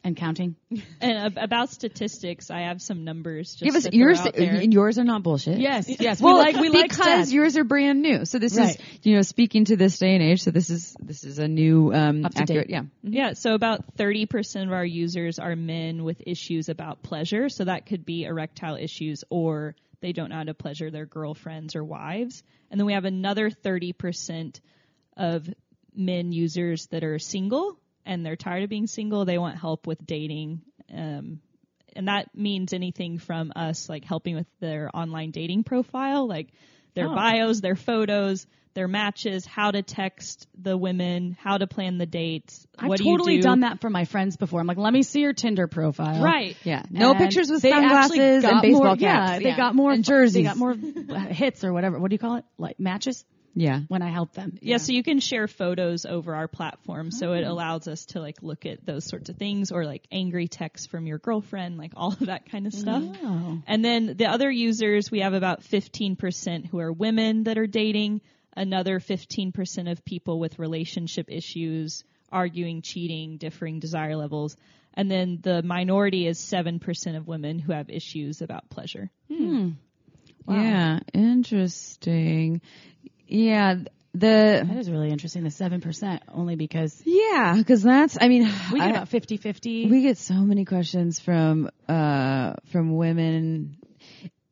S3: And counting. [LAUGHS]
S4: And ab- about statistics, I have some numbers. Just
S2: Give us
S4: to throw
S2: yours.
S4: out there.
S2: and Yours are not bullshit.
S3: Yes, [LAUGHS] yes.
S2: Well,
S3: we like we
S2: because
S3: stats.
S2: yours are brand new. So this
S3: Right.
S2: is, you know, speaking to this day and age. So this is this is a new, um,
S3: Up to
S2: accurate.
S3: date.
S2: Yeah.
S4: Yeah, so about 30% of our users are men with issues about pleasure. So that could be erectile issues or they don't know how to pleasure their girlfriends or wives. And then we have another 30% of men users that are single and they're tired of being single. They want help with dating. Um, and that means anything from us, like helping with their online dating profile, like their
S3: Oh.
S4: bios, their photos, their matches, how to text the women, how to plan the dates.
S3: I've
S4: what
S3: totally
S4: do you do?
S3: done that for my friends before. I'm like, let me see your Tinder profile.
S4: Right.
S2: Yeah. No
S3: And
S2: pictures with sunglasses and baseball
S3: more,
S2: caps.
S3: Yeah, they got more
S2: and jerseys.
S3: They got more [LAUGHS] hits or whatever. What do you call it? Like matches
S2: Yeah.
S3: when I help them.
S4: Yeah, so you can share photos over our platform, so it allows us to like look at those sorts of things, or like angry texts from your girlfriend, like all of that kind of stuff. And then the other users, we have about 15% who are women that are dating, another 15% of people with relationship issues, arguing, cheating, differing desire levels. And then the minority is 7% of women who have issues about pleasure. Hmm.
S2: Yeah. Interesting. Yeah. The
S3: is really interesting. The seven percent only because
S2: yeah, because that's. I mean, [SIGHS]
S3: we get
S2: I-
S3: about 50-50.
S2: We get so many questions from uh from women.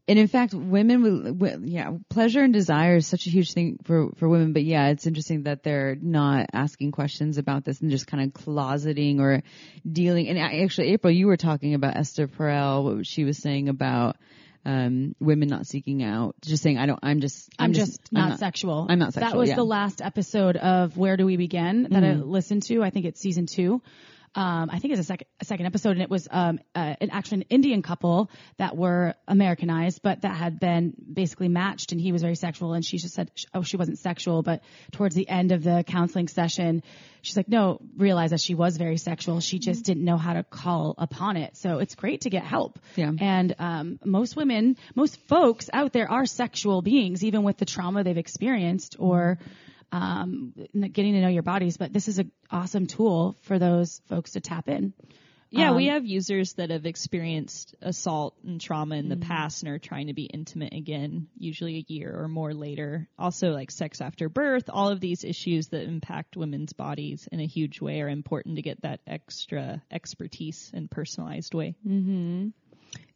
S2: And in fact, women with, yeah, pleasure and desire is such a huge thing for for women. But yeah, it's interesting that they're not asking questions about this and just kind of closeting or dealing. And I- actually, April, you were talking about Esther Perel, what she was saying about um women not seeking out, just saying, I don't, I'm just,
S3: I'm just
S2: I'm
S3: not, sexual.
S2: I'm not sexual.
S3: That was
S2: yeah.
S3: the last episode of Where Do We Begin that I listened to. I think it's season two. Um, I think it's a second, a second episode, and it was um, uh, an actually an Indian couple that were Americanized, but that had been basically matched, and he was very sexual, and she just said, oh, she wasn't sexual, but towards the end of the counseling session, she's like, no, realized that she was very sexual. She just didn't know how to call upon it. So it's great to get help.
S2: Yeah.
S3: And um, most women, most folks out there are sexual beings, even with the trauma they've experienced or um, getting to know your bodies. But this is an awesome tool for those folks to tap in.
S4: Yeah, we
S3: Um,
S4: have users that have experienced assault and trauma in the
S3: Mm-hmm.
S4: past and are trying to be intimate again, usually a year or more later. Also, like sex after birth, all of these issues that impact women's bodies in a huge way are important to get that extra expertise and personalized way.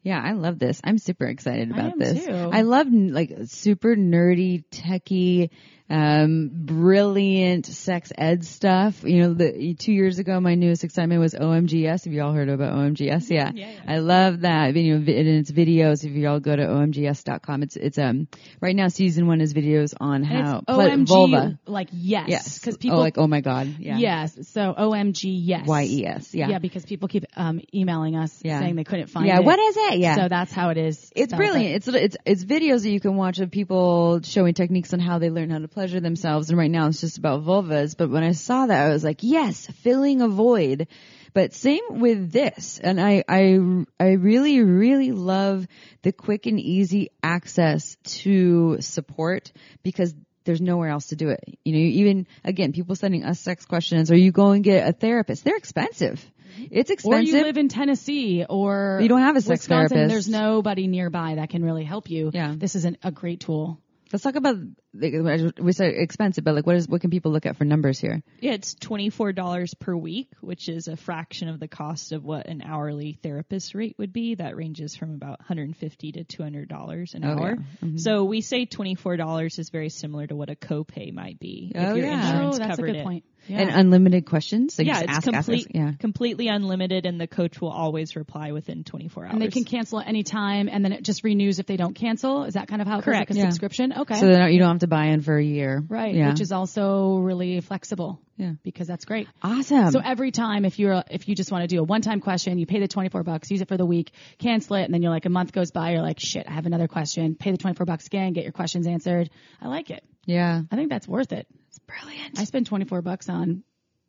S2: Yeah, I love this. I'm super excited
S3: I
S2: about
S3: am
S2: this.
S3: too.
S2: I love like super nerdy, techie, um, brilliant sex ed stuff. You know, the two years ago, my newest excitement was OMGyes. Have you all heard about OMGyes? Yeah,
S4: Yeah, yeah.
S2: I love that. You know, and it's videos. If you all go to omgyes.com, it's it's um right now season one is videos on how
S3: OMG,
S2: vulva.
S3: like yes,
S2: Yes,
S3: because people
S2: oh like oh my god, yeah,
S3: yes, so OMG yes,
S2: Y E S, yeah,
S3: yeah, because people keep um, emailing us
S2: Yeah.
S3: saying they couldn't find
S2: yeah.
S3: it. Yeah.
S2: What is it? Yeah,
S3: So that's how it is.
S2: It's brilliant. It's it's it's videos that you can watch of people showing techniques on how they learn how to pleasure themselves. And right now it's just about vulvas. But when I saw that, I was like, yes, filling a void. But same with this. And I I I really really love the quick and easy access to support because there's nowhere else to do it. You know, even again, people sending us sex questions, or you go and get a therapist. They're expensive. It's expensive.
S3: Or you live in Tennessee or
S2: You don't have a sex
S3: Wisconsin,
S2: therapist.
S3: There's nobody nearby that can really help you.
S2: Yeah.
S3: This is an, a great tool.
S2: Let's talk about like, we said expensive, but like what is what can people look at for numbers here?
S4: Yeah, it's $24 per week, which is a fraction of the cost of what an hourly therapist rate would be. That ranges from about 150 to $200 an
S2: Oh,
S4: hour.
S2: yeah. Mm-hmm.
S4: So we say $24 is very similar to what a copay might be
S2: Oh,
S4: if your
S2: yeah.
S4: insurance
S3: oh, that's a
S4: covered
S3: good
S4: it.
S3: point. Yeah.
S2: And unlimited questions. Like
S4: yeah, it's
S2: ask, ask,
S4: complete,
S2: ask. Yeah.
S4: completely unlimited, and the coach will always reply within 24 hours.
S3: And they can cancel at any time, and then it just renews if they don't cancel. Is that kind of how it goes, like a
S2: Yeah.
S3: subscription? Okay,
S2: So then you don't have to buy in for a year.
S3: right,
S2: Yeah.
S3: which is also really flexible.
S2: Yeah.
S3: because that's great.
S2: awesome.
S3: So every time, if you're if you just want to do a one time question, you pay the twenty four bucks, use it for the week, cancel it, and then you're like a month goes by, you're like, shit, I have another question. Pay the twenty four bucks again, get your questions answered. I like it.
S2: yeah.
S3: I think that's worth it.
S2: It's brilliant.
S3: I spend twenty four bucks on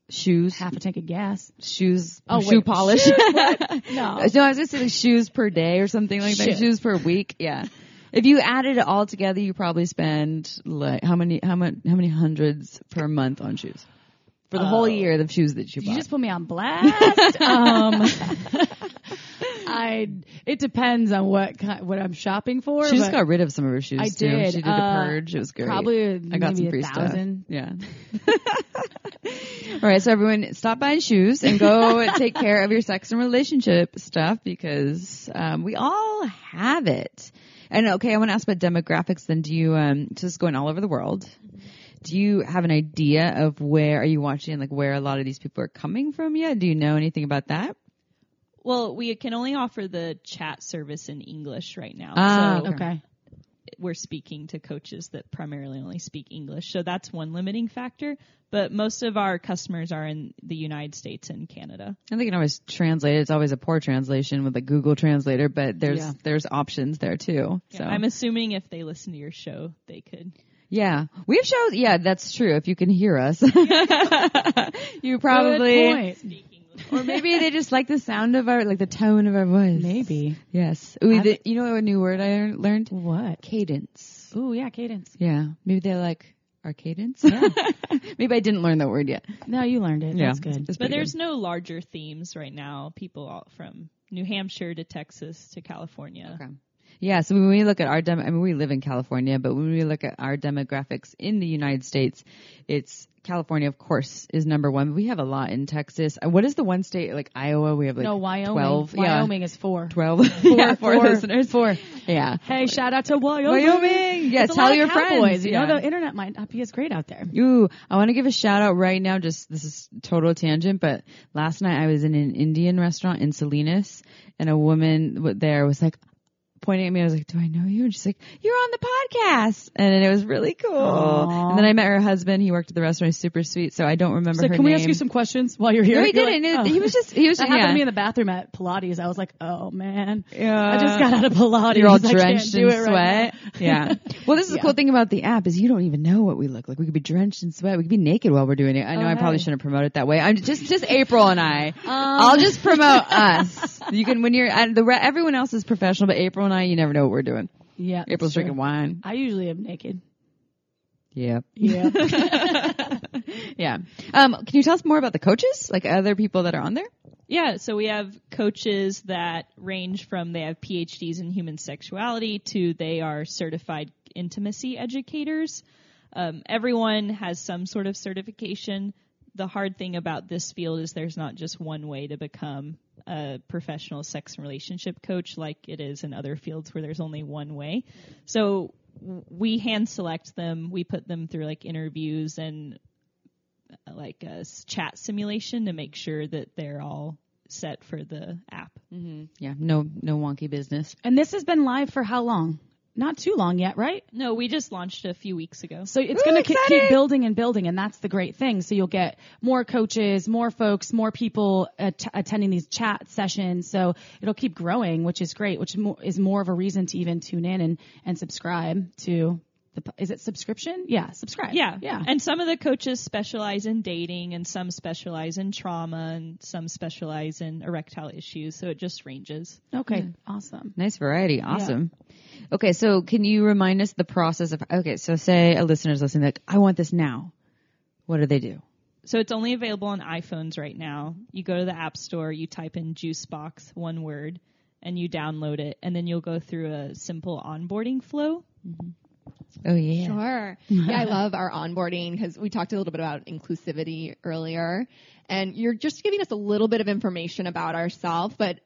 S2: shoes.
S3: half a tank of gas.
S2: shoes.
S3: Oh,
S2: shoe
S3: wait,
S2: polish. [LAUGHS]
S3: No.
S2: No, I was gonna say like shoes per day or something like that.
S3: Shit.
S2: Shoes per week. Yeah. If you added it all together, you probably spend like how many how much how many hundreds per month on shoes for the whole year the shoes that you bought.
S3: You just put me on blast. um, [LAUGHS] I it depends on what ki- what I'm shopping for.
S2: she just got rid of some of her shoes
S3: I
S2: too.
S3: did.
S2: She did a
S3: Uh,
S2: purge. It was great.
S3: Probably
S2: I got
S3: maybe
S2: some free
S3: a thousand.
S2: stuff. Yeah. [LAUGHS] All right, so everyone, stop buying shoes and go [LAUGHS] take care of your sex and relationship stuff because um, we all have it. And okay, I want to ask about demographics. Then, do you um, just going all over the world? Do you have an idea of where are you watching? Like where a lot of these people are coming from yet? Do you know anything about that?
S4: Well, we can only offer the chat service in English right now.
S2: Ah,
S4: so
S3: Okay.
S4: we're speaking to coaches that primarily only speak English. So that's one limiting factor. But most of our customers are in the United States and Canada.
S2: And they can always translate. It's always a poor translation with a Google Translator, but there's
S3: Yeah.
S2: there's options there too. So
S4: I'm assuming if they listen to your show, they could.
S2: Yeah, we have shows. Yeah, that's true. If you can hear us, [LAUGHS] you probably,
S3: Good point. [LAUGHS]
S2: or maybe they just like the sound of our, like the tone of our voice.
S3: Maybe.
S2: Yes. Ooh, the, you know a new word I learned?
S3: What?
S2: Cadence.
S3: Ooh, yeah, cadence.
S2: Yeah. Maybe they like our cadence. [LAUGHS] maybe I didn't learn that word yet.
S3: No, you learned it. That's good.
S2: It's
S4: But there's
S2: good.
S4: no larger themes right now. People all from New Hampshire to Texas to California.
S2: Okay. Yeah, so when we look at our dem, I mean, we live in California, but when we look at our demographics in the United States, it's California, of course, is number one. We have a lot in Texas. Uh, What is the one state like Iowa? We have like
S3: no, Wyoming.
S2: 12. Yeah.
S3: Wyoming is four.
S2: 12. [LAUGHS] yeah, four,
S3: four,
S2: listeners.
S3: Four.
S2: Yeah.
S3: Hey, shout out to Wyoming.
S2: Wyoming. Yeah,
S3: It's
S2: tell your
S3: cowboys.
S2: friends.
S3: You
S2: Yeah.
S3: know, the internet might not be as great out there.
S2: Ooh, I want to give a shout out right now. Just this is total tangent, but last night I was in an Indian restaurant in Salinas, and a woman there was like pointing at me. I was like, "Do I know you?" And she's like, "You're on the podcast," and it was really cool.
S3: Aw.
S2: And then I met her husband. He worked at the restaurant. He's super sweet. So I don't remember
S3: So
S2: her
S3: can we ask you some questions while you're here?
S2: No, he
S3: You're
S2: didn't.
S3: like, oh.
S2: He was oh. just he was
S3: That
S2: yeah.
S3: happened to me in the bathroom at Pilates. I was like, oh man,
S2: Yeah.
S3: I just got out of Pilates.
S2: You're all drenched in
S3: it right
S2: sweat. yeah. Well, this is the cool thing about the app is you don't even know what we look like. We could be drenched in sweat. We could be naked while we're doing it. I know
S3: Oh,
S2: I probably
S3: hey.
S2: shouldn't promote it that way. I'm just just April and I. Um. I'll just promote us. You can when you're the re- everyone else is professional, but April and I, you never know what we're doing.
S3: Yeah,
S2: April's drinking wine.
S3: I usually am naked.
S2: Yeah.
S3: Yeah. [LAUGHS] [LAUGHS]
S2: Yeah. Um, can you tell us more about the coaches? Like other people that are on there?
S4: Yeah, so we have coaches that range from they have PhDs in human sexuality to they are certified intimacy educators. Um, everyone has some sort of certification. The hard thing about this field is there's not just one way to become a professional sex and relationship coach like it is in other fields where there's only one way. So we hand select them. We put them through like interviews and uh, like a chat simulation to make sure that they're all set for the app.
S2: Yeah, no, no wonky business.
S3: And this has been live for how long? Not too long yet, right?
S4: No, we just launched a few weeks ago.
S3: So it's going to keep building and building, and that's the great thing. So you'll get more coaches, more folks, more people at- attending these chat sessions. So it'll keep growing, which is great. Which mo- is more of a reason to even tune in and and subscribe to the. Is it subscription? Yeah, subscribe.
S4: Yeah.
S3: yeah.
S4: And some of the coaches specialize in dating and some specialize in trauma and some specialize in erectile issues. So it just ranges.
S3: okay, awesome.
S2: Nice variety. Awesome. Okay, so can you remind us the process of? Okay, so say a listener's listening, like, I want this now. What do they do?
S4: So it's only available on iPhones right now. You go to the App Store, you type in Juicebox, one word, and you download it, and then you'll go through a simple onboarding flow. Mm-hmm.
S2: Oh yeah.
S5: Sure. Yeah, I love our onboarding because we talked a little bit about inclusivity earlier, and you're just giving us a little bit of information about ourselves, but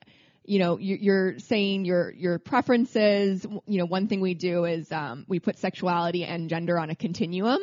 S5: you know, you- you're saying your your preferences. You know, one thing we do is um, we put sexuality and gender on a continuum,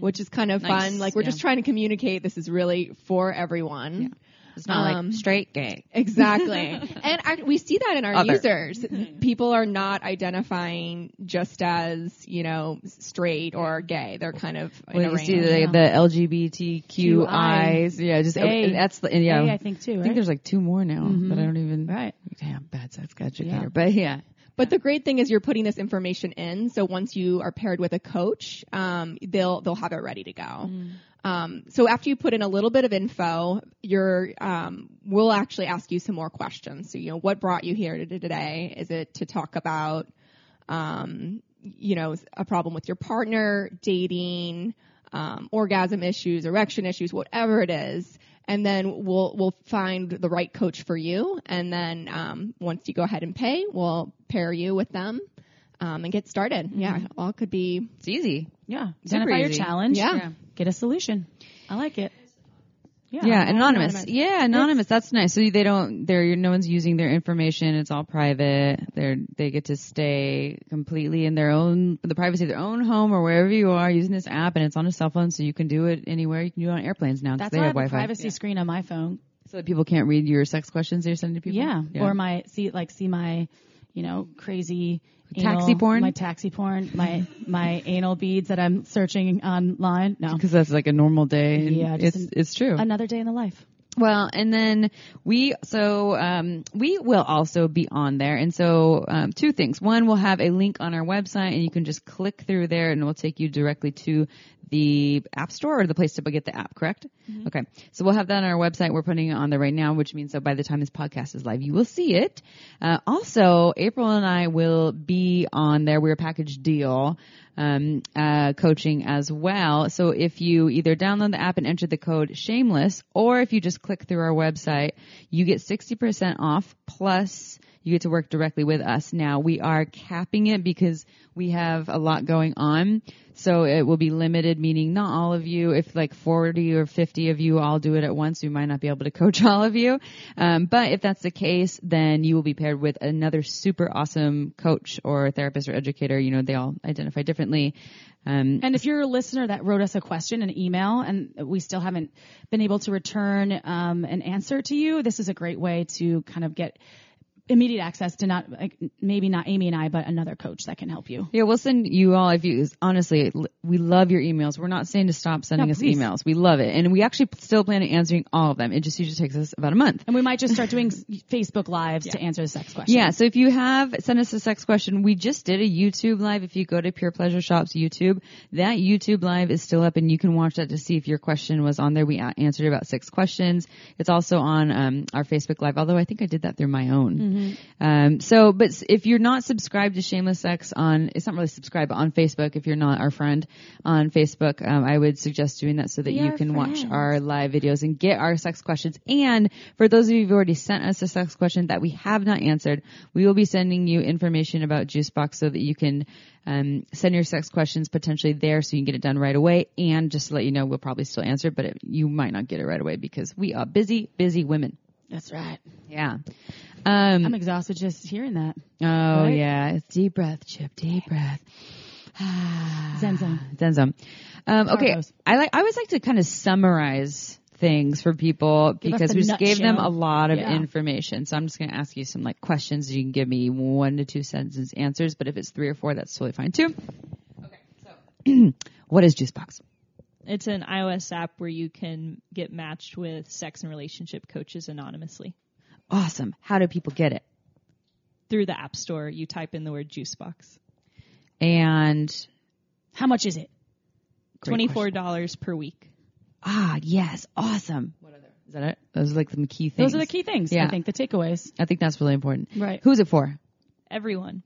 S5: which is kind of
S2: Nice,
S5: fun. Like we're
S2: yeah.
S5: just trying to communicate this is really for everyone.
S2: It's not
S5: Um,
S2: like straight gay. [LAUGHS]
S5: Exactly. [LAUGHS] and I, we see that in our
S2: Other.
S5: users. People are not identifying just as, you know, straight or gay. They're kind of in
S2: Well,
S5: a
S2: you see
S5: range.
S2: the, the LGBTQIs. Yeah, just
S3: A.
S2: that's the yeah.
S3: A, I think too,
S2: I think there's like two more now that I don't even.
S3: Right.
S2: Damn, bad sex educator.
S3: Yeah.
S2: But yeah.
S5: But the great thing is you're putting this information in. So once you are paired with a coach, um, they'll, they'll have it ready to go. Um, so after you put in a little bit of info, you're, um, we'll actually ask you some more questions. So, you know, what brought you here today? Is it to talk about, um, you know, a problem with your partner, dating, um, orgasm issues, erection issues, whatever it is. And then we'll, we'll find the right coach for you. And then, um, once you go ahead and pay, we'll pair you with them, um, and get started. Yeah. All could be,
S2: It's easy.
S3: Yeah.
S2: Super
S3: Identify your challenge.
S5: Yeah.
S2: Yeah.
S3: Get a solution. I like it. Yeah.
S2: Yeah, anonymous.
S5: anonymous.
S2: Yeah, anonymous. That's nice. So they don't. They're no one's using their information. It's all private. They're they get to stay completely in their own the privacy of their own home or wherever you are using this app, and it's on a cell phone, so you can do it anywhere. You can do it on airplanes now because
S3: That's
S2: they
S3: why I
S2: have
S3: have a
S2: Wi-Fi,
S3: privacy screen on my phone.
S2: so that people can't read your sex questions that you're sending to people.
S3: Yeah. Or my see like see my, you know, crazy
S2: Taxi
S3: anal-
S2: porn?
S3: My taxi porn, my my anal beads that I'm searching online. No.
S2: because that's like a normal day.
S3: Yeah, just
S2: it's
S3: an-
S2: it's true.
S3: Another day in the life.
S2: Well, and then we so um, we will also be on there, and so um, two things. One, we'll have a link on our website, and you can just click through there, and it will take you directly to the App Store or the place to get the app. Correct? Okay. So we'll have that on our website. We're putting it on there right now, which means that by the time this podcast is live, you will see it. Uh, also, April and I will be on there. We're a package deal um, uh, coaching as well. So if you either download the app and enter the code shameless, or if you just click through our website, you get 60% off plus you get to work directly with us. Now we are capping it because we have a lot going on. So it will be limited, meaning not all of you. If like 40 or 50 of you all do it at once, we might not be able to coach all of you. Um, but if that's the case, then you will be paired with another super awesome coach or therapist or educator. You know, they all identify differently. Um,
S3: And if you're a listener that wrote us a question, an email, and we still haven't been able to return um, an answer to you, this is a great way to kind of get immediate access to not like maybe not Amy and I, but another coach that can help you.
S2: Yeah, we'll send you all if you honestly we love your emails. We're not saying to stop sending
S3: No,
S2: us
S3: please.
S2: emails. We love it. And we actually still plan on answering all of them. It just usually takes us about a month.
S3: And we might just start doing Facebook lives to answer the sex question.
S2: Yeah, so if you have send us a sex question, we just did a YouTube live. If you go to Pure Pleasure Shop's YouTube, that YouTube live is still up, and you can watch that to see if your question was on there. We answered about six questions. It's also on um, our Facebook Live, although I think I did that through my own. Um, so, but if you're not subscribed to Shameless Sex on, it's not really subscribe, but on Facebook, if you're not our friend on Facebook, um, I would suggest doing that so that
S3: Be
S2: you can watch our live videos and get our sex questions. And for those of you who've already sent us a sex question that we have not answered, we will be sending you information about Juicebox so that you can um, send your sex questions potentially there so you can get it done right away. And just to let you know, we'll probably still answer, it, but it, you might not get it right away because we are busy, busy women.
S3: That's right.
S2: Yeah. Um,
S3: I'm exhausted just hearing that.
S2: Oh
S3: Right?
S2: yeah, it's deep breath, Chip. Deep breath. [SIGHS]
S3: Zenzo.
S2: Zenzo. Um, okay, I like. I always like to kind of summarize things for people
S3: Give
S2: because we just gave them a lot of
S3: Yeah.
S2: information. So I'm just going to ask you some like questions. You can give me one to two sentence answers, but if it's three or four, that's totally fine too. Okay, so [CLEARS THROAT] what is Juicebox?
S4: It's an iOS app where you can get matched with sex and relationship coaches anonymously.
S2: Awesome. How do people get it?
S4: Through the App Store, you type in the word Juicebox.
S2: And
S3: How much is it?
S4: $24 per week.
S2: ah, yes, awesome. What other? Is that it? Those are like some key things.
S3: Those are the key things.
S2: Yeah.
S3: I think the takeaways.
S2: I think that's really important.
S3: Right.
S2: Who's it for?
S4: Everyone.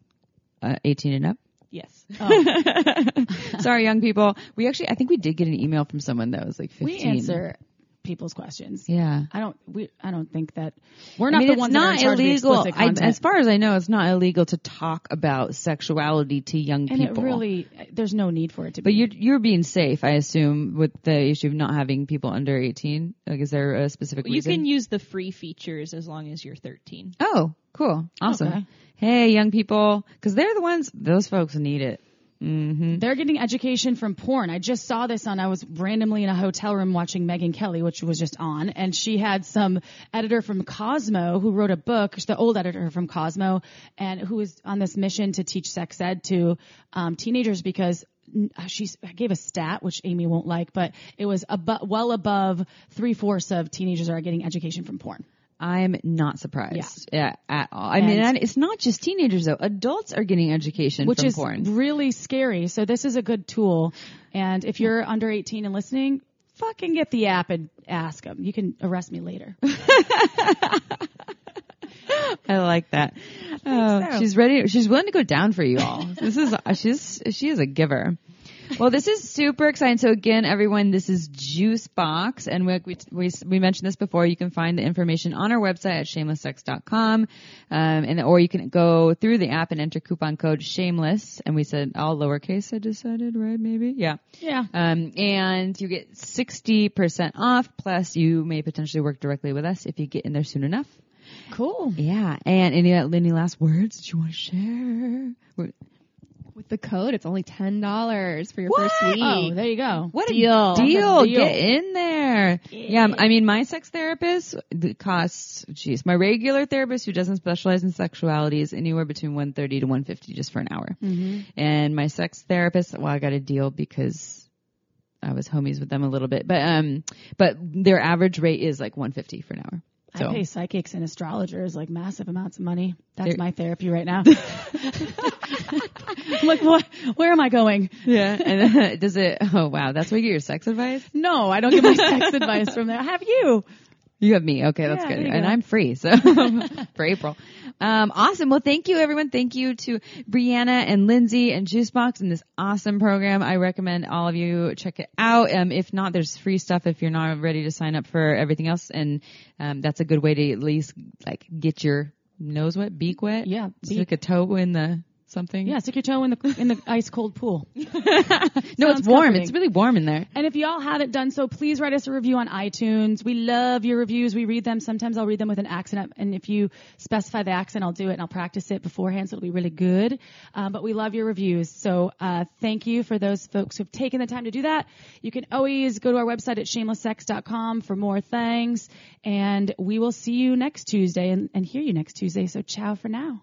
S2: Uh, 18 and up.
S4: Yes. [LAUGHS]
S2: Sorry, young people. We actually, I think we did get an email from someone that was like 15.
S3: We answer people's questions.
S2: Yeah.
S3: I don't. We. I don't think that we're
S2: I
S3: not
S2: mean,
S3: the
S2: it's
S3: ones that are
S2: not illegal. I, as far as I know, it's not illegal to talk about sexuality to young
S3: and
S2: people.
S3: And it really, there's no need for it to
S2: but
S3: be.
S2: you're you're being safe, I assume, with the issue of not having people under 18. Like, is there a specific
S4: You
S2: reason?
S4: can use the free features as long as you're 13.
S2: oh, cool, awesome.
S3: Okay.
S2: Hey, young people, because they're the ones. Those folks need it. Hmm
S3: They're getting education from porn. I just saw this on, I was randomly in a hotel room watching Megyn Kelly, which was just on, and she had some editor from Cosmo who wrote a book, the old editor from Cosmo, and who was on this mission to teach sex ed to um, teenagers because mm, she gave a stat, which Amy won't like, but it was abo- well above three fourths of teenagers are getting education from porn.
S2: I'm not surprised yeah. at all. I mean,
S3: And-
S2: and it's not just teenagers though. Adults are getting education
S3: which is
S2: porn.
S3: really scary. So this is a good tool. And if you're under 18 and listening, fucking get the app and ask them. You can arrest me later. [LAUGHS]
S2: I like that. Oh,
S3: so.
S2: She's ready. She's willing to go down for you all. This is she's she is a giver. Well, this is super exciting. So again, everyone, this is Juicebox, and we, we we we mentioned this before. You can find the information on our website at shamelesssex.com, um, and or you can go through the app and enter coupon code Shameless. And we said all lowercase. I decided, right? Maybe, yeah.
S3: Yeah.
S2: Um, and you get 60% off, plus you may potentially work directly with us if you get in there soon enough.
S3: Cool.
S2: Yeah. And any, any last words that you want to share?
S5: With the code, it's only ten dollars for your
S2: What?
S5: first week.
S3: Oh, there you go.
S2: What
S5: Deal.
S2: a deal.
S3: Deal.
S2: Get in there. Yeah. I mean, my sex therapist the costs, geez, my regular therapist who doesn't specialize in sexuality is anywhere between 130 to 150 just for an hour. And my sex therapist, well, I got a deal because I was homies with them a little bit, but, um, but their average rate is like 150 for an hour. So
S3: I pay psychics and astrologers like massive amounts of money. That's
S2: They're-
S3: my therapy right now. I'm [LAUGHS] [LAUGHS] like, what? Where am I going?
S2: yeah. And uh, [LAUGHS] does it, oh wow, that's where you get your sex advice?
S3: No, I don't get my sex advice from there. I have you.
S2: You have me. Okay, that's
S3: Yeah,
S2: good. And
S3: go.
S2: I'm free, so [LAUGHS] for April. Um, awesome. Well, thank you everyone. Thank you to Brianna and Lindsay and Juicebox and this awesome program. I recommend all of you check it out. Um, if not, there's free stuff if you're not ready to sign up for everything else. And, um, that's a good way to at least like get your nose wet, beak wet.
S3: Yeah,
S2: Stick a toe in the something.
S3: Yeah, stick your toe in the in the [LAUGHS] ice cold pool. [LAUGHS]
S2: No, it's warm.
S3: comforting.
S2: It's really warm in there.
S3: And if y'all haven't done so, please write us a review on iTunes. We love your reviews. We read them. Sometimes I'll read them with an accent. And if you specify the accent, I'll do it and I'll practice it beforehand so it'll be really good. Um, but we love your reviews. So uh, thank you for those folks who've taken the time to do that. You can always go to our website at shamelesssex.com for more things. And we will see you next Tuesday and, and hear you next Tuesday. So ciao for now.